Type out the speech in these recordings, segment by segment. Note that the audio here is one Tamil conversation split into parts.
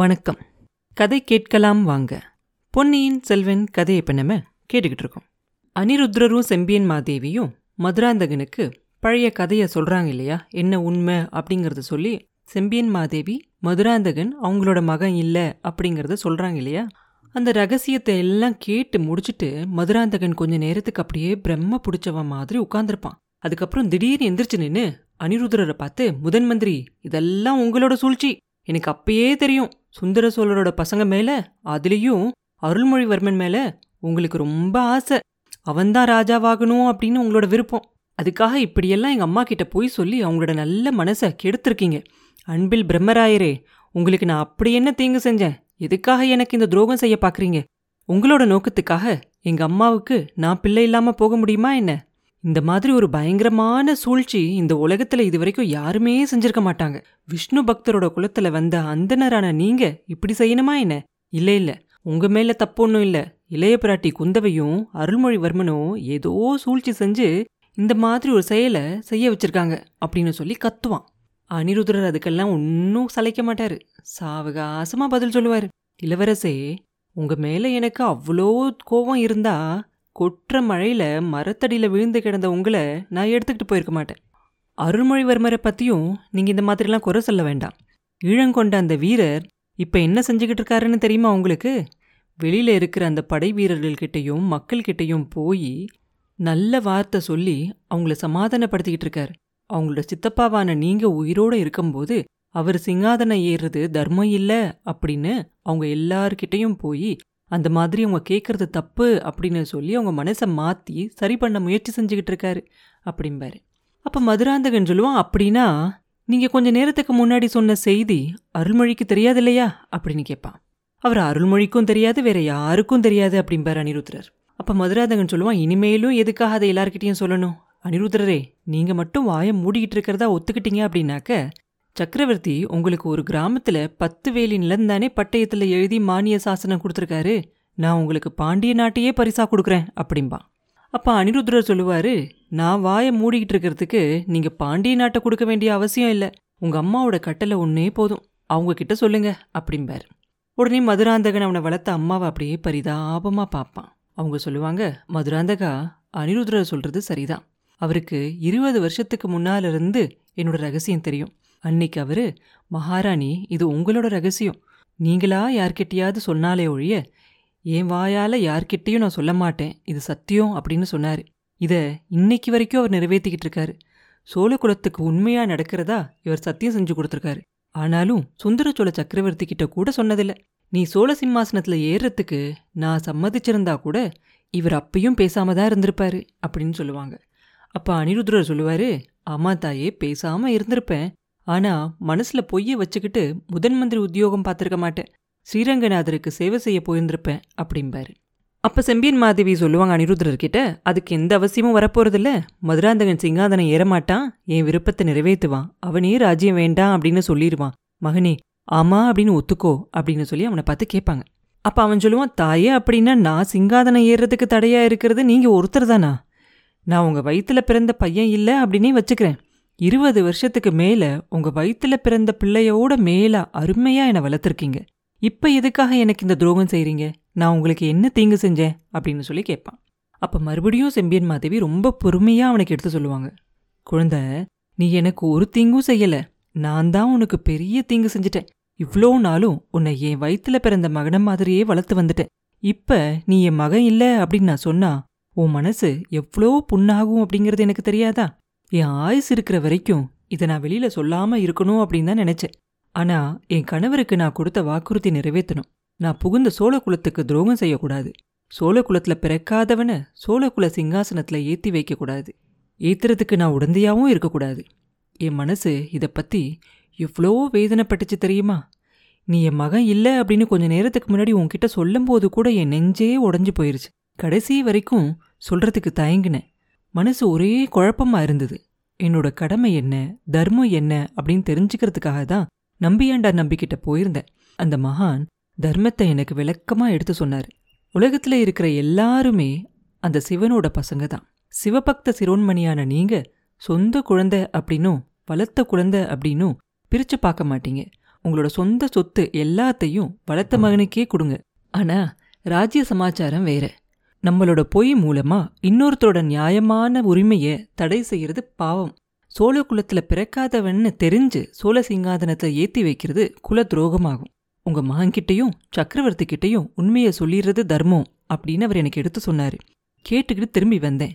வணக்கம். கதை கேட்கலாம் வாங்க. பொன்னியின் செல்வன் கதையை இப்போ நம்ம கேட்டுக்கிட்டு இருக்கோம். அனிருத்ரரும் செம்பியன் மாதேவியும் மதுராந்தகனுக்கு பழைய கதையை சொல்றாங்க இல்லையா? என்ன உண்மை அப்படிங்கறத சொல்லி செம்பியன் மாதேவி மதுராந்தகன் அவங்களோட மகன் இல்ல அப்படிங்கறத சொல்றாங்க இல்லையா? அந்த ரகசியத்தை எல்லாம் கேட்டு முடிச்சுட்டு மதுராந்தகன் கொஞ்ச நேரத்துக்கு அப்படியே பிரம்ம பிடிச்சவன் மாதிரி உட்காந்துருப்பான் அதுக்கப்புறம் திடீர்னு எந்திரிச்சு நின்னு அனிருத்ரரை பார்த்து முதன் மந்திரி இதெல்லாம் உங்களோட சூழ்ச்சி. எனக்கு அப்பயே தெரியும். சுந்தர சோழரோட பசங்க மேல அதுலேயும் அருள்மொழிவர்மன் மேல உங்களுக்கு ரொம்ப ஆசை. அவன்தான் ராஜாவாகணும் அப்படின்னு உங்களோட விருப்பம். அதுக்காக இப்படியெல்லாம் எங்கள் அம்மா கிட்ட போய் சொல்லி அவங்களோட நல்ல மனசை கெடுத்திருக்கீங்க. அன்பில் பிரம்மராயரே உங்களுக்கு நான் அப்படி என்ன தீங்கு செஞ்சேன்? எதுக்காக எனக்கு இந்த துரோகம் செய்ய பார்க்குறீங்க உங்களோட நோக்கத்துக்காக எங்கள் அம்மாவுக்கு நான் பிள்ளை இல்லாமல் போக முடியுமா என்ன? இந்த மாதிரி ஒரு பயங்கரமான சூழ்ச்சி இந்த உலகத்துல இதுவரைக்கும் யாருமே செஞ்சிருக்க மாட்டாங்க. விஷ்ணு பக்தரோட குலத்துல வந்த அந்தனரான நீங்க இப்படி செய்யணுமா என்ன? இல்ல இல்ல. உங்க மேல தப்பு ஒன்றும் இல்ல. இளைய பிராட்டி குந்தவையும் அருள்மொழிவர்மனும் ஏதோ சூழ்ச்சி செஞ்சு இந்த மாதிரி ஒரு செயலை செய்ய வச்சிருக்காங்க அப்படின்னு சொல்லி கத்துவான். அனிருத்ரர் அதுக்கெல்லாம் ஒன்றும் சளைக்க மாட்டாரு. சாவகாசமா பதில் சொல்லுவாரு. இளவரசே உங்க மேல எனக்கு அவ்வளோ கோபம் இருந்தா கொற்ற மழையில் மரத்தடியில் விழுந்து கிடந்த உங்களை நான் எடுத்துக்கிட்டு போயிருக்க மாட்டேன். அருள்மொழிவர்மரை பற்றியும் நீங்கள் இந்த மாதிரிலாம் குறை சொல்ல வேண்டாம். ஈழங்கொண்ட அந்த வீரர் இப்போ என்ன செஞ்சுக்கிட்டு இருக்காருன்னு தெரியுமா உங்களுக்கு? வெளியில இருக்கிற அந்த படை வீரர்கள்கிட்டையும் மக்கள்கிட்டையும் போய் நல்ல வார்த்தை சொல்லி அவங்கள சமாதானப்படுத்திக்கிட்டு இருக்கார். அவங்களோட சித்தப்பாவான நீங்கள் உயிரோட இருக்கும்போது அவர் சிங்காதனம் ஏறுறது தர்மம் இல்லை அப்படின்னு அவங்க எல்லார்கிட்டையும் போய் அந்த மாதிரி அவங்க கேட்குறது தப்பு அப்படின்னு சொல்லி அவங்க மனசை மாற்றி சரி பண்ண முயற்சி செஞ்சுக்கிட்டு இருக்காரு அப்படிம்பாரு. அப்போ மதுராந்தகன் சொல்லுவான் அப்படின்னா நீங்கள் கொஞ்ச நேரத்துக்கு முன்னாடி சொன்ன செய்தி அருள்மொழிக்கு தெரியாது இல்லையா? அப்படின்னு கேட்பான் அவர் அருள்மொழிக்கும் தெரியாது வேற யாருக்கும் தெரியாது அப்படிம்பார் அனிருத்ரர் அப்போ மதுராந்தகன் சொல்லுவான் இனிமேலும் எதுக்காக அதை எல்லார்கிட்டயும் சொல்லணும்? அனிருத்ரரே நீங்கள் மட்டும் வாயை மூடிக்கிட்டு இருக்கிறதா ஒத்துக்கிட்டீங்க அப்படின்னாக்க சக்கரவர்த்தி உங்களுக்கு ஒரு கிராமத்துல பத்து வேலி நிலந்தானே பட்டயத்துல எழுதி மானிய சாசனம் கொடுத்துருக்காரு. நான் உங்களுக்கு பாண்டிய நாட்டையே பரிசா கொடுக்குறேன் அப்படிம்பா. அப்ப அனிருத்ரர் சொல்லுவாரு நான் வாயை மூடிக்கிட்டு இருக்கிறதுக்கு நீங்க பாண்டிய நாட்டை கொடுக்க வேண்டிய அவசியம் இல்லை. உங்க அம்மாவோட கட்டளை ஒன்னே போதும். அவங்க கிட்ட சொல்லுங்க அப்படிம்பார். உடனே மதுராந்தகன் அவனை வளர்த்த அம்மாவை அப்படியே பரிதாபமா பார்ப்பான். அவங்க சொல்லுவாங்க மதுராந்தகா அனிருத்ரர் சொல்றது சரிதான். அவருக்கு இருபது வருஷத்துக்கு முன்னால இருந்து என்னோட ரகசியம் தெரியும். அன்னைக்கு அவரு மகாராணி இது உங்களோட ரகசியம். நீங்களா யார்கிட்டயாவது சொன்னாலே ஒழிய என் வாயால் யார்கிட்டேயும் நான் சொல்ல மாட்டேன். இது சத்தியம் அப்படின்னு சொன்னார். இதை இன்னைக்கு வரைக்கும் அவர் நிறைவேற்றிக்கிட்டு இருக்காரு. சோழ குலத்துக்கு உண்மையாக நடக்கிறதா இவர் சத்தியம் செஞ்சு கொடுத்துருக்காரு. ஆனாலும் சுந்தர சோழ சக்கரவர்த்தி கிட்ட கூட சொன்னதில்லை. நீ சோழ சிம்மாசனத்தில் ஏறுறதுக்கு நான் சம்மதிச்சிருந்தா கூட இவர் அப்பயும் பேசாம தான் இருந்திருப்பாரு அப்படின்னு சொல்லுவாங்க. அப்போ அனிருத்ரர் சொல்லுவாரு ஆமா தாயே பேசாமல் இருந்திருப்பேன். ஆனா மனசுல பொய்ய வச்சுக்கிட்டு முதன் மந்திரி உத்தியோகம் பார்த்துருக்க மாட்டேன். ஸ்ரீரங்கநாதருக்கு சேவை செய்ய போயிருந்திருப்பேன் அப்படிம்பாரு. அப்ப செம்பியன் மாதேவி சொல்லுவாங்க அனிருத்ரர்கிட்ட அதுக்கு எந்த அவசியமும் வரப்போறதில்ல. மதுராந்தகன் சிங்காதனம் ஏறமாட்டான். என் விருப்பத்தை நிறைவேற்றுவான். அவனே ராஜ்யம் வேண்டாம் அப்படின்னு சொல்லிடுவான் மகனே ஆமா அப்படின்னு ஒத்துக்கோ அப்படின்னு சொல்லி அவனை பார்த்து கேட்பாங்க. அப்ப அவன் சொல்லுவான் தாயே அப்படின்னா நான் சிங்காதனம் ஏறுறதுக்கு தடையா இருக்கிறது நீங்க ஒருத்தர் தானா? நான் உங்க வயிற்றுல பிறந்த பையன் இல்லை அப்படின்னே வச்சுக்கிறேன். இருபது வருஷத்துக்கு மேல உங்க வயித்துல பிறந்த பிள்ளையோட மேலா அருமையா என்னை வளர்த்துருக்கீங்க. இப்ப எதுக்காக எனக்கு இந்த துரோகம் செய்றீங்க? நான் உங்களுக்கு என்ன தீங்கு செஞ்சேன்? அப்படின்னு சொல்லி கேட்பான். அப்ப மறுபடியும் செம்பியன் மாதேவி ரொம்ப பொறுமையா அவனுக்கு எடுத்து சொல்லுவாங்க. குழந்தை நீ எனக்கு ஒரு தீங்கும் செய்யல. நான் தான் உனக்கு பெரிய தீங்கு செஞ்சுட்டேன். இவ்வளோ நாளும் உன்னை என் வயித்துல பிறந்த மகன மாதிரியே வளர்த்து வந்துட்டேன். இப்ப நீ என் மகன் இல்ல அப்படின்னு நான் சொன்னா உன் மனசு எவ்வளோ புண்ணாகும் அப்படிங்கிறது எனக்கு தெரியாதா? என் ஆயுஸ் இருக்கிற வரைக்கும் இதை நான் வெளியில் சொல்லாமல் இருக்கணும் அப்படின்னு தான் நினச்சேன். ஆனால் என் கணவருக்கு நான் கொடுத்த வாக்குறுதி நிறைவேற்றணும். நான் புகுந்த சோழ குலத்துக்கு துரோகம் செய்யக்கூடாது. சோழ பிறக்காதவனை சோழகுல சிங்காசனத்தில் ஏற்றி வைக்கக்கூடாது ஏற்றுறதுக்கு நான் உடந்தையாகவும் இருக்கக்கூடாது. என் மனசு இதை பற்றி எவ்வளோ வேதனைப்பட்டுச்சு தெரியுமா? நீ என் மகன் இல்லை அப்படின்னு கொஞ்சம் நேரத்துக்கு முன்னாடி உன்கிட்ட சொல்லும்போது கூட என் நெஞ்சே உடஞ்சு போயிருச்சு. கடைசி வரைக்கும் சொல்கிறதுக்கு தயங்கினேன். மனசு ஒரே குழப்பமா இருந்தது. என்னோட கடமை என்ன? தர்மம் என்ன? அப்படின்னு தெரிஞ்சுக்கிறதுக்காக தான் நம்பியாண்டார் நம்பிக்கிட்ட போயிருந்தேன். அந்த மகான் தர்மத்தை எனக்கு விளக்கமா எடுத்து சொன்னார். உலகத்துல இருக்கிற எல்லாருமே அந்த சிவனோட பசங்க தான். சிவபக்த சிரோன்மணியான நீங்க சொந்த குழந்தை அப்படின்னும் வளர்த்த குழந்தை அப்படின்னும் பிரிச்சு பார்க்க மாட்டீங்க. உங்களோட சொந்த சொத்து எல்லாத்தையும் வளர்த்த மகனுக்கே கொடுங்க. ஆனா ராஜ்ய சமாச்சாரம் வேற. நம்மளோட பொய் மூலமா இன்னொருத்தரோட நியாயமான உரிமையை தடை செய்யறது பாவம். சோழ குலத்துல பிறக்காதவன்னு தெரிஞ்சு சோழ சிங்காதனத்தை ஏத்தி வைக்கிறது குல துரோகமாகும். உங்க மகன்கிட்டயும் சக்கரவர்த்தி கிட்டையும் உண்மையை சொல்லிடுறது தர்மம் அப்படின்னு அவர் எனக்கு எடுத்து சொன்னாரு. கேட்டுக்கிட்டு திரும்பி வந்தேன்.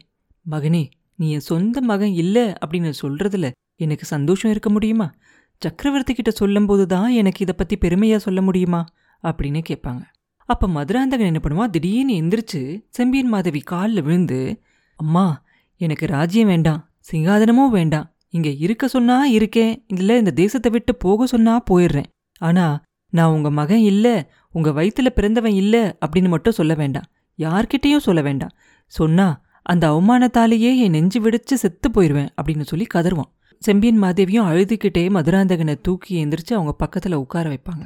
மகனே நீ என் சொந்த மகன் இல்லை அப்படின்னு சொல்றதுல எனக்கு சந்தோஷம் இருக்க முடியுமா? சக்கரவர்த்தி கிட்ட சொல்லும்போது தான் எனக்கு இதை பத்தி பெருமையா சொல்ல முடியுமா? அப்படின்னு கேட்பாங்க. அப்ப மதுராந்தகன் என்ன பண்ணுவான் திடீர்னு எந்திரிச்சு செம்பியன் மாதவி காலில் விழுந்து அம்மா எனக்கு ராஜ்யம் வேண்டாம் சிங்காதனமும் வேண்டாம். இங்க இருக்க சொன்னா இருக்கேன். இல்ல இந்த தேசத்தை விட்டு போக சொன்னா போயிடுறேன். ஆனா நான் உங்க மகன் இல்ல உங்க வயிற்றில் பிறந்தவன் இல்ல அப்படின்னு மட்டும் சொல்ல வேண்டாம். யார்கிட்டேயும் சொல்ல வேண்டாம். சொன்னா அந்த அவமானத்தாலேயே என் நெஞ்சு வெடிச்சு செத்து போயிடுவேன் அப்படின்னு சொல்லி கதருவான் செம்பியன் மாதேவியும் அழுதுகிட்டே மதுராந்தகனை தூக்கி எந்திரிச்சு அவங்க பக்கத்துல உட்கார வைப்பாங்க.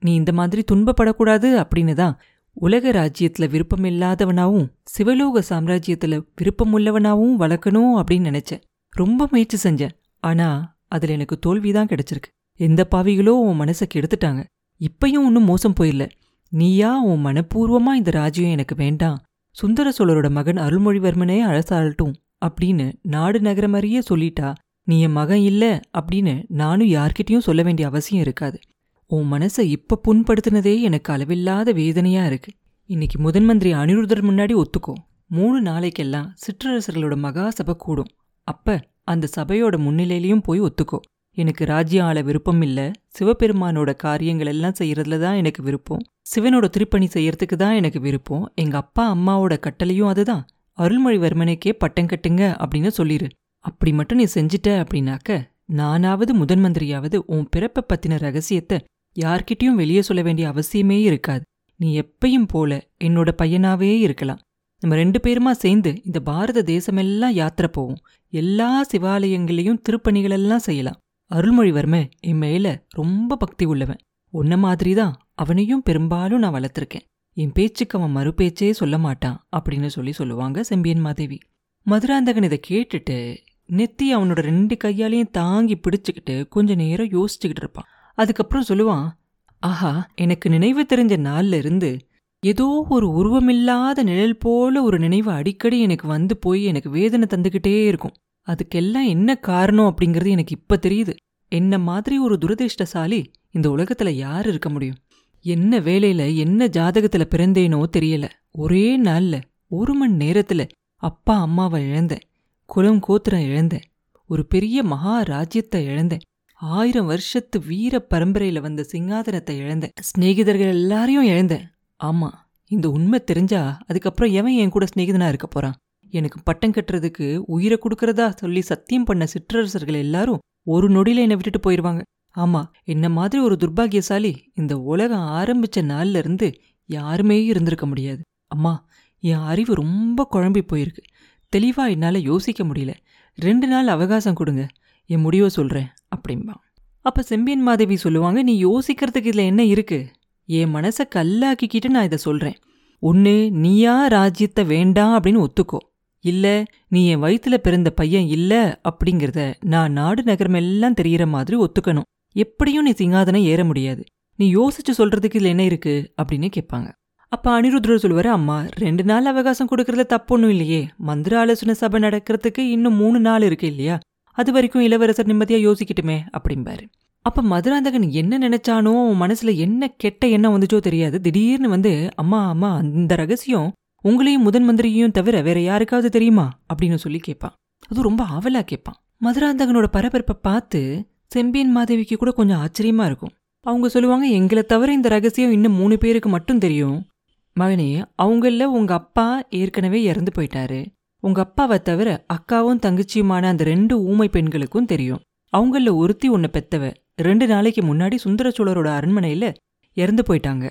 நீ இந்த மாதிரி துன்பப்படக்கூடாது அப்படின்னு தான் உலக ராஜ்யத்துல விருப்பமில்லாதவனாவும் சிவலோக சாம்ராஜ்யத்துல விருப்பமுள்ளவனாவும் வளர்க்கணும் அப்படின்னு நினைச்சேன். ரொம்ப முயற்சி செஞ்சேன். ஆனா அதுல எனக்கு தோல்விதான் கிடைச்சிருக்கு. எந்த பாவிகளோ உன் மனசை கெடுத்துட்டாங்க. இப்பயும் ஒன்றும் மோசம் போயில்ல. நீயா உன் மனப்பூர்வமா இந்த ராஜ்யம் எனக்கு வேண்டாம். சுந்தர சோழரோட மகன் அருள்மொழிவர்மனே அழசாளட்டும் அப்படின்னு நாடு நகரம் மாதிரியே சொல்லிட்டா நீ என் மகன் இல்ல அப்படின்னு நானும் யார்கிட்டயும் சொல்ல வேண்டிய அவசியம் இருக்காது. உன் மனசை இப்ப புண்படுத்தினதே எனக்கு அளவில்லாத வேதனையா இருக்கு. இன்னைக்கு முதன் மந்திரி அனிருத்தர் முன்னாடி ஒத்துக்கோ. மூணு நாளைக்கெல்லாம் சிற்றரசர்களோட மகா சபை கூடும். அப்ப அந்த சபையோட முன்னிலையிலையும் போய் ஒத்துக்கோ. எனக்கு ராஜ்யம் ஆள விருப்பம் இல்ல. சிவபெருமானோட காரியங்கள் எல்லாம் செய்யறதுல தான் எனக்கு விருப்பம். சிவனோட திருப்பணி செய்யறதுக்கு தான் எனக்கு விருப்பம். எங்க அப்பா அம்மாவோட கட்டளையும் அதுதான். அருள்மொழிவர்மனுக்கே பட்டம் கட்டுங்க அப்படின்னு சொல்லிரு. அப்படி மட்டும் நீ செஞ்சிட்ட அப்படின்னாக்க நானாவது முதன் மந்திரியாவது உன் பிறப்பை பத்தின ரகசியத்தை யார்கிட்டயும் வெளியே சொல்ல வேண்டிய அவசியமே இருக்காது. நீ எப்பயும் போல என்னோட பையனாவே இருக்கலாம். நம்ம ரெண்டு பேருமா சேர்ந்து இந்த பாரத தேசமெல்லாம் யாத்திரை போவோம். எல்லா சிவாலயங்களையும் திருப்பணிகளெல்லாம் செய்யலாம். அருள்மொழிவர்மன் என் மேல ரொம்ப பக்தி உள்ளவன். உன்ன மாதிரி தான் அவனையும் பெரும்பாலும் நான் வளர்த்துருக்கேன். என் பேச்சுக்கு அவன் மறுபேச்சே சொல்ல மாட்டான் அப்படின்னு சொல்லி சொல்லுவாங்க செம்பியன் மாதேவி. மதுராந்தகன் இதை கேட்டுட்டு நெத்தி அவனோட ரெண்டு கையாலையும் தாங்கி பிடிச்சுக்கிட்டு கொஞ்ச நேரம் யோசிச்சுக்கிட்டு இருப்பான். அதுக்கப்புறம் சொல்லுவான் ஆஹா எனக்கு நினைவு தெரிஞ்ச நாள்ல இருந்து ஏதோ ஒரு உருவமில்லாத நிழல் போல ஒரு நினைவு அடிக்கடி எனக்கு வந்து போய் எனக்கு வேதனை தந்துக்கிட்டே இருக்கும். அதுக்கெல்லாம் என்ன காரணம் அப்படிங்கிறது எனக்கு இப்ப தெரியுது. என்ன மாதிரி ஒரு துரதிருஷ்டசாலி இந்த உலகத்துல யார் இருக்க முடியும்? என்ன வேலையில என்ன ஜாதகத்துல பிறந்தேனோ தெரியல. ஒரே நாள்ல ஒரு மணி நேரத்துல அப்பா அம்மாவை இழந்தேன். குலம் கோத்திரம் இழந்தேன். ஒரு பெரிய மகா ராஜ்யத்தை இழந்தேன். ஆயிரம் வருஷத்து வீர பரம்பரையில வந்த சிங்காதனத்தை இழந்தேன் சிநேகிதர்கள் எல்லாரையும் இழந்தேன் ஆமா இந்த உண்மை தெரிஞ்சா அதுக்கப்புறம் எவன் என் கூட சிநேகிதனா இருக்க போறான்? எனக்கு பட்டம் கட்டுறதுக்கு உயிரை கொடுக்கறதா சொல்லி சத்தியம் பண்ண சிற்றரசர்கள் எல்லாரும் ஒரு நொடியில என்னை விட்டுட்டு போயிருவாங்க. ஆமா என்ன மாதிரி ஒரு துர்பாகியசாலி இந்த உலகம் ஆரம்பிச்ச நாள்ல இருந்து யாருமே இருந்திருக்க முடியாது. அம்மா என் அறிவு ரொம்ப குழம்பி போயிருக்கு. தெளிவா என்னால யோசிக்க முடியல. ரெண்டு நாள் அவகாசம் கொடுங்க. என் முடிவை சொல்கிறேன் அப்படிம்பான் அப்போ செம்பியன் மாதேவி சொல்லுவாங்க நீ யோசிக்கிறதுக்கு இதுல என்ன இருக்கு? என் மனசை கல்லாக்கிக்கிட்டு நான் இதை சொல்றேன். ஒன்னு நீயா ராஜ்யத்தை வேண்டாம் அப்படின்னு ஒத்துக்கோ. இல்லை நீ என் வயித்துல பிறந்த பையன் இல்லை அப்படிங்கிறத நான் நாடு நகரமெல்லாம் தெரிகிற மாதிரி ஒத்துக்கணும். எப்படியும் நீ சிங்காதனம் ஏற முடியாது. நீ யோசிச்சு சொல்கிறதுக்கு இதில் என்ன இருக்கு? அப்படின்னு கேட்பாங்க. அப்போ அனிருத்ரர் சொல்லுவார் அம்மா ரெண்டு நாள் அவகாசம் கொடுக்கறதுல தப்பு ஒன்றும் இல்லையே. மந்திர ஆலோசனை சபை நடக்கிறதுக்கு இன்னும் மூணு நாள் இருக்கு இல்லையா? அது வரைக்கும் இளவரசர் நிம்மதியாக யோசிக்கட்டுமே அப்படிம்பாரு. அப்போ மதுராந்தகன் என்ன நினைச்சானோ அவன் மனசுல என்ன கெட்ட எண்ணம் வந்துச்சோ தெரியாது. திடீர்னு வந்து அம்மா அம்மா அந்த ரகசியம் உங்களையும் முதன் மந்திரியையும் தவிர வேற யாருக்காவது தெரியுமா? அப்படின்னு சொல்லி கேட்பான் அது ரொம்ப ஆவலா கேட்பான் மதுராந்தகனோட பரபரப்பை பார்த்து செம்பியன் மாதேவிக்கு கூட கொஞ்சம் ஆச்சரியமா இருக்கும். அவங்க சொல்லுவாங்க எங்களை தவிர இந்த ரகசியம் இன்னும் மூணு பேருக்கு மட்டும் தெரியும். மகனே அவங்கள உங்க அப்பா ஏற்கனவே இறந்து போயிட்டாரு. உங்க அப்பாவை தவிர அக்காவும் தங்கச்சியுமான அந்த ரெண்டு ஊமை பெண்களுக்கும் தெரியும். அவங்கள ஒருத்தி உன்னை பெத்தவ ரெண்டு நாளைக்கு முன்னாடி சுந்தர சோழரோட அரண்மனையில இறந்து போயிட்டாங்க.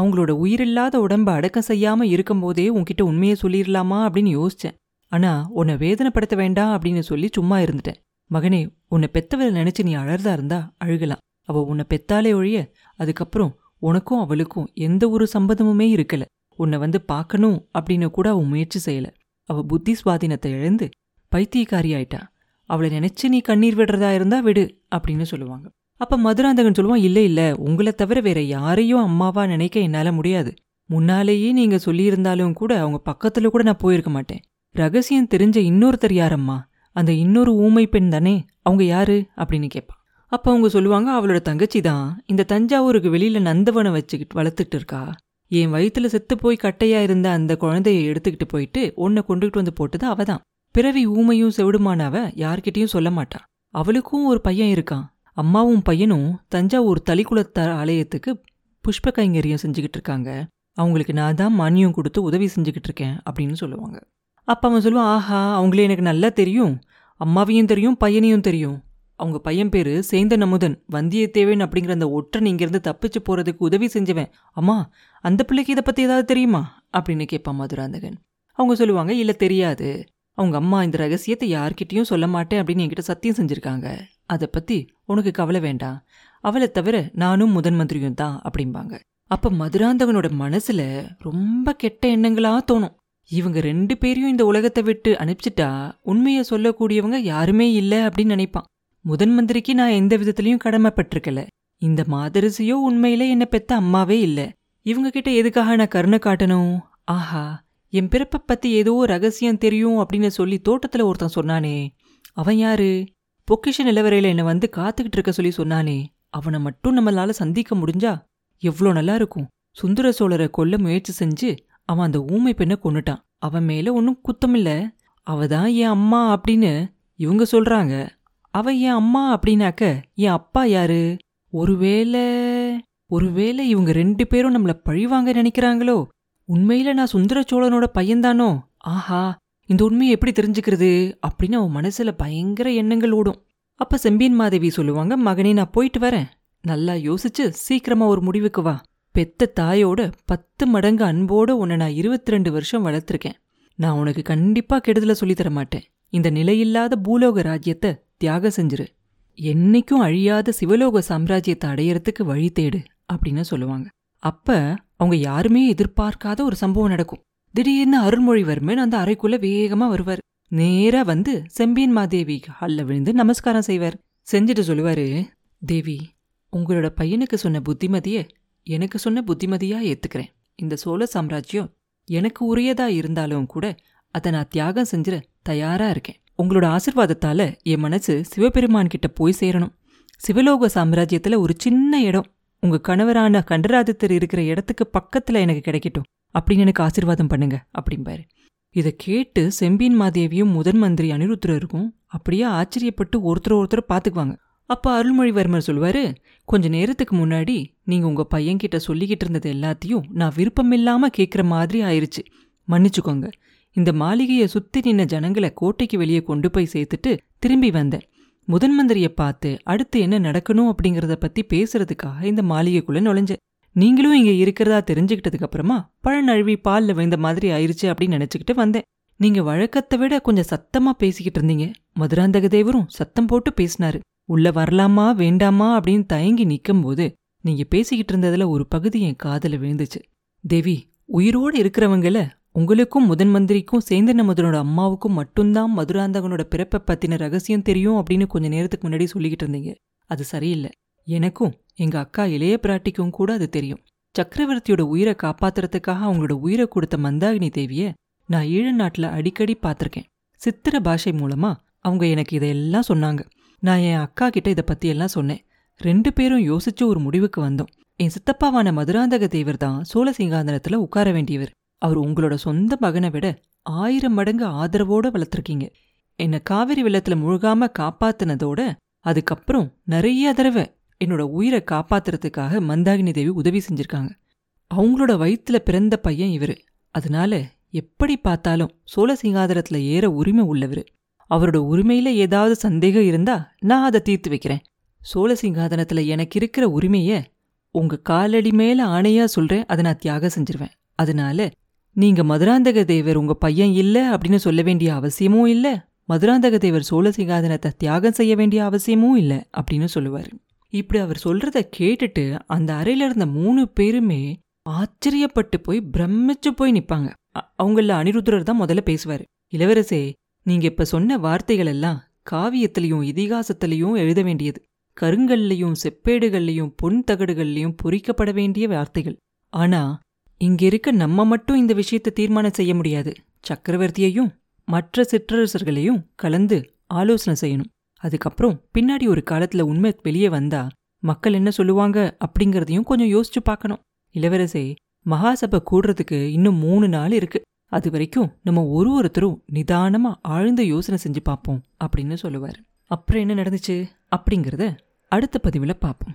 அவங்களோட உயிரில்லாத உடம்ப அடக்கம் செய்யாம இருக்கும்போதே உன்கிட்ட உண்மையை சொல்லிடலாமா அப்படின்னு யோசிச்சேன். ஆனா உன்னை வேதனைப்படுத்த வேண்டாம் அப்படின்னு சொல்லி சும்மா இருந்துட்டேன். மகனே உன்னை பெத்தவரை நினைச்சு நீ அழறதா இருந்தா அழுகலாம். அவ உன்னை பெத்தாலே ஒழிய அதுக்கப்புறம் உனக்கும் அவளுக்கும் எந்த ஒரு சம்பந்தமுமே இருக்கல. உன்னை வந்து பார்க்கணும் அப்படின்னு கூட அவன் முயற்சி செய்யலை. அவ புத்தி சுவாதீனத்தை இழந்து பைத்தியக்காரி ஆயிட்டா அவளை நினைச்சு நீ கண்ணீர் விடுறதா இருந்தா விடு அப்படின்னு சொல்லுவாங்க. அப்ப மதுராந்தகன் சொல்லுவான் இல்ல இல்ல உங்களை தவிர வேற யாரையும் அம்மாவா நினைக்க என்னால முடியாது. முன்னாலேயே நீங்க சொல்லியிருந்தாலும் கூட அவங்க பக்கத்துல கூட நான் போயிருக்க மாட்டேன். ரகசியம் தெரிஞ்ச இன்னொருத்தர் யாரம்மா? அந்த இன்னொரு ஊமை பெண் தானே? அவங்க யாரு? அப்படின்னு கேட்பான். அப்ப அவங்க சொல்லுவாங்க அவளோட தங்கச்சி தான் இந்த தஞ்சாவூருக்கு வெளியில நந்தவனை வச்சுக்கிட்டு வளர்த்துட்டு இருக்கா. என் வயிற்றுல செத்து போய் கட்டையா இருந்த அந்த குழந்தைய எடுத்துக்கிட்டு போயிட்டு உன்னை கொண்டுகிட்டு வந்து போட்டது அவ தான் பிறவி ஊமையும் செவிடுமானவ அவ யார்கிட்டயும் சொல்ல மாட்டா. அவளுக்கும் ஒரு பையன் இருக்கான். அம்மாவும் பையனும் தஞ்சாவூர் தலிக்குளத்த ஆலயத்துக்கு புஷ்ப கைங்கரியம் செஞ்சுக்கிட்டு இருக்காங்க. அவங்களுக்கு நான் தான் மானியம் கொடுத்து உதவி செஞ்சுக்கிட்டு இருக்கேன் அப்படின்னு சொல்லுவாங்க. அப்ப அவன் சொல்லுவான் ஆஹா அவங்களே எனக்கு நல்லா தெரியும். அம்மாவையும் தெரியும் பையனையும் தெரியும். அவங்க பையன் பேரு சேந்தன் அமுதன். வந்தியத்தேவன் அப்படிங்கிற அந்த ஒற்றன் இங்கிருந்து தப்பிச்சு போறதுக்கு உதவி செஞ்சவன். அம்மா அந்த பிள்ளைக்கு இதை பத்தி ஏதாவது தெரியுமா? அப்படின்னு கேட்பான் மதுராந்தகன். அவங்க சொல்லுவாங்க இல்ல தெரியாது. அவங்க அம்மா இந்த ரகசியத்தை யார்கிட்டயும் சொல்ல மாட்டேன் அப்படின்னு என்கிட்ட சத்தியம் செஞ்சிருக்காங்க. அதை பத்தி உனக்கு கவலை வேண்டாம். அவளை தவிர நானும் முதன் மந்திரியும் தான் அப்படிம்பாங்க. அப்ப மதுராந்தகனோட மனசுல ரொம்ப கெட்ட எண்ணங்களா தோணும். இவங்க ரெண்டு பேரையும் இந்த உலகத்தை விட்டு அனுப்பிச்சிட்டா உண்மையை சொல்லக்கூடியவங்க யாருமே இல்லை அப்படின்னு நினைப்பான். முதன் மந்திரிக்கு நான் எந்த விதத்திலையும் கடமைப்பட்டிருக்கல. இந்த மாதரிசியோ உண்மையில என்ன பெத்த அம்மாவே இல்ல. இவங்க கிட்ட எதுக்காக நான் கருணை காட்டணும்? ஆஹா என் பிறப்பை பத்தி ஏதோ ரகசியம் தெரியும் அப்படின்னு சொல்லி தோட்டத்துல ஒருத்தன் சொன்னானே. அவன் யாரு? பொக்கிஷ நிலவரையில என்னை வந்து காத்துக்கிட்டு இருக்க சொல்லி சொன்னானே. அவனை மட்டும் நம்மளால சந்திக்க முடிஞ்சா? எவ்வளோ நல்லா இருக்கும். சுந்தர சோழரை கொல்ல முயற்சி செஞ்சு அவன் அந்த ஊமை பெண்ணை கொன்னுட்டான். அவன் மேல ஒன்றும் குத்தமில்ல அவ தான் என் அம்மா அப்படின்னு இவங்க சொல்றாங்க. அவ என் அம்மா அப்படின்னாக்க என் அப்பா யாரு? ஒருவேளை ஒருவேளை இவங்க ரெண்டு பேரும் நம்மள பழிவாங்க நினைக்கிறாங்களோ? உண்மையில நான் சுந்தர சோழனோட பையன்தானோ? ஆஹா இந்த உண்மையை எப்படி தெரிஞ்சுக்கிறது? அப்படின்னு அவன் மனசுல பயங்கர எண்ணங்கள் ஓடும். அப்ப செம்பியன் மாதேவி சொல்லுவாங்க மகனே நான் போயிட்டு வரேன். நல்லா யோசிச்சு சீக்கிரமா ஒரு முடிவுக்கு வா. பெத்த தாயோட பத்து மடங்கு அன்போட உன்னை நான் இருபத்தி ரெண்டு வருஷம் வளர்த்துருக்கேன். நான் உனக்கு கண்டிப்பா கெடுதல சொல்லித்தர மாட்டேன் இந்த நிலையில்லாத பூலோக ராஜ்யத்தை தியாகம் செஞ்சிரு. என்னைக்கும் அழியாத சிவலோக சாம்ராஜ்யத்தை அடையறதுக்கு வழி தேடு அப்படின்னு சொல்லுவாங்க. அப்ப அவங்க யாருமே எதிர்பார்க்காத ஒரு சம்பவம் நடக்கும். திடீர்னு அருள்மொழிவர்மன் அந்த அறைக்குள்ள வேகமா வருவார். நேரா வந்து செம்பியன் மாதேவி ஹல்ல விழுந்து நமஸ்காரம் செய்வார். செஞ்சுட்டு சொல்லுவாரு தேவி உங்களோட பையனுக்கு சொன்ன புத்திமதிய எனக்கு சொன்ன புத்திமதியா ஏத்துக்கிறேன். இந்த சோழ சாம்ராஜ்யம் எனக்கு உரியதா இருந்தாலும் கூட அதை நான் தியாகம் செஞ்சிட தயாராக இருக்கேன். உங்களோட ஆசிர்வாதத்தால் என் மனசு சிவபெருமான் கிட்ட போய் சேரணும். சிவலோக சாம்ராஜ்யத்தில் ஒரு சின்ன இடம். உங்கள் கணவரான கண்டராதித்தர் இருக்கிற இடத்துக்கு பக்கத்தில் எனக்கு கிடைக்கட்டும். அப்படின்னு எனக்கு ஆசிர்வாதம் பண்ணுங்க அப்படிம்பாரு. இதை கேட்டு செம்பியன் மாதேவியும் முதன் மந்திரி அனிருத்தரருக்கும் அப்படியே ஆச்சரியப்பட்டு ஒருத்தர் ஒருத்தர் பார்த்துக்குவாங்க. அப்போ அருள்மொழிவர்மர் சொல்லுவார் கொஞ்ச நேரத்துக்கு முன்னாடி நீங்கள் உங்கள் பையன்கிட்ட சொல்லிக்கிட்டு இருந்தது எல்லாத்தையும் நான் விருப்பமில்லாமல் கேட்குற மாதிரி ஆயிருச்சு. மன்னிச்சுக்கோங்க. இந்த மாளிகையை சுத்தி நின்ன ஜனங்களை கோட்டைக்கு வெளியே கொண்டு போய் சேர்த்துட்டு திரும்பி வந்தேன். முதன் மந்திரியை பார்த்து அடுத்து என்ன நடக்கணும் அப்படிங்கறத பத்தி பேசுறதுக்காக இந்த மாளிகைக்குள்ள நுழைஞ்சேன். நீங்களும் இங்க இருக்கிறதா தெரிஞ்சுக்கிட்டதுக்கு அப்புறமா பழநழுவி பால்ல விழுந்த மாதிரி ஆயிருச்சு அப்படின்னு நினைச்சுக்கிட்டு வந்தேன். நீங்க வழக்கத்தை விட கொஞ்சம் சத்தமா பேசிக்கிட்டு இருந்தீங்க. மதுராந்தக தேவரும் சத்தம் போட்டு பேசினாரு. உள்ள வரலாமா வேண்டாமா அப்படின்னு தயங்கி நிக்கும்போது நீங்க பேசிக்கிட்டு இருந்ததுல ஒரு பகுதி என் காதுல விழுந்துச்சு. தேவி உயிரோடு இருக்கிறவங்கள உங்களுக்கும் முதன் மந்திரிக்கும் சேந்தன முதனோட அம்மாவுக்கும் மட்டும்தான் மதுராந்தகனோட பிறப்பை பத்தின ரகசியம் தெரியும் அப்படின்னு கொஞ்ச நேரத்துக்கு முன்னாடி சொல்லிக்கிட்டு இருந்தீங்க. அது சரியில்லை. எனக்கும் எங்க அக்கா இளைய பிராட்டிக்கும் கூட அது தெரியும். சக்கரவர்த்தியோட உயிரை காப்பாத்துறதுக்காக அவங்களோட உயிரை கொடுத்த மந்தாகினி தேவிய நான் ஈழ நாட்டில் அடிக்கடி பார்த்திருக்கேன். சித்திர பாஷை மூலமா அவங்க எனக்கு இதையெல்லாம் சொன்னாங்க. நான் என் அக்கா கிட்ட இதை பத்தி எல்லாம் சொன்னேன். ரெண்டு பேரும் யோசிச்சு ஒரு முடிவுக்கு வந்தோம். என் சித்தப்பாவான மதுராந்தக தேவர் தான் சோழ சிங்காந்தனத்தில் உட்கார வேண்டியவர். அவர் உங்களோட சொந்த மகனை விட ஆயிரம் மடங்கு ஆதரவோட வளர்த்துருக்கீங்க. என்னை காவிரி வெள்ளத்துல முழுகாம காப்பாத்தினதோட அதுக்கப்புறம் நிறைய தடவை என்னோட உயிரை காப்பாத்துறதுக்காக மந்தாகினி தேவி உதவி செஞ்சிருக்காங்க. அவங்களோட வயித்துல பிறந்த பையன் இவரு. அதனால எப்படி பார்த்தாலும் சோழ சிங்காதனத்துல ஏற உரிமை உள்ளவரு. அவரோட உரிமையில ஏதாவது சந்தேகம் இருந்தா நான் அதை தீர்த்து வைக்கிறேன். சோழ சிங்காதனத்தில் எனக்கு இருக்கிற உரிமைய உங்க காலடி மேல ஆணையா சொல்றேன் அதை நான் தியாகம் செஞ்சிருவேன். அதனால நீங்க மதுராந்தக தேவர் உங்க பையன் இல்ல அப்படின்னு சொல்ல வேண்டிய அவசியமும் இல்ல. மதுராந்தக தேவர் சோழ சிங்காதனத்தை தியாகம் செய்ய வேண்டிய அவசியமும் இல்ல அப்படின்னு சொல்லுவாரு. இப்படி அவர் சொல்றத கேட்டுட்டு அந்த அறையில இருந்த மூணு பேருமே ஆச்சரியப்பட்டு போய் பிரமிச்சு போய் நிப்பாங்க. அவங்கள அனிருத்ரர் தான் முதல்ல பேசுவாரு. இளவரசே நீங்க இப்ப சொன்ன வார்த்தைகள் எல்லாம் காவியத்திலையும் இதிகாசத்திலையும் எழுத வேண்டியது. கருங்கல்லையும் செப்பேடுகள்லையும் பொன் தகடுகள்லையும் பொறிக்கப்பட வேண்டிய வார்த்தைகள். ஆனா இங்க இருக்க நம்ம மட்டும் இந்த விஷயத்தை தீர்மானம் செய்ய முடியாது. சக்கரவர்த்தியையும் மற்ற சிற்றரசர்களையும் கலந்து ஆலோசனை செய்யணும். அதுக்கப்புறம் பின்னாடி ஒரு காலத்துல உண்மை வெளியே வந்தா மக்கள் என்ன சொல்லுவாங்க அப்படிங்கறதையும் கொஞ்சம் யோசிச்சு பார்க்கணும். இளவரசே மகாசபை கூடுறதுக்கு இன்னும் மூணு நாள் இருக்கு. அது வரைக்கும் நம்ம ஒரு ஒருத்தரும் நிதானமா ஆழ்ந்த யோசனை செஞ்சு பார்ப்போம் அப்படின்னு சொல்லுவார். அப்புறம் என்ன நடந்துச்சு அப்படிங்கறத அடுத்த பதிவில் பார்ப்போம்.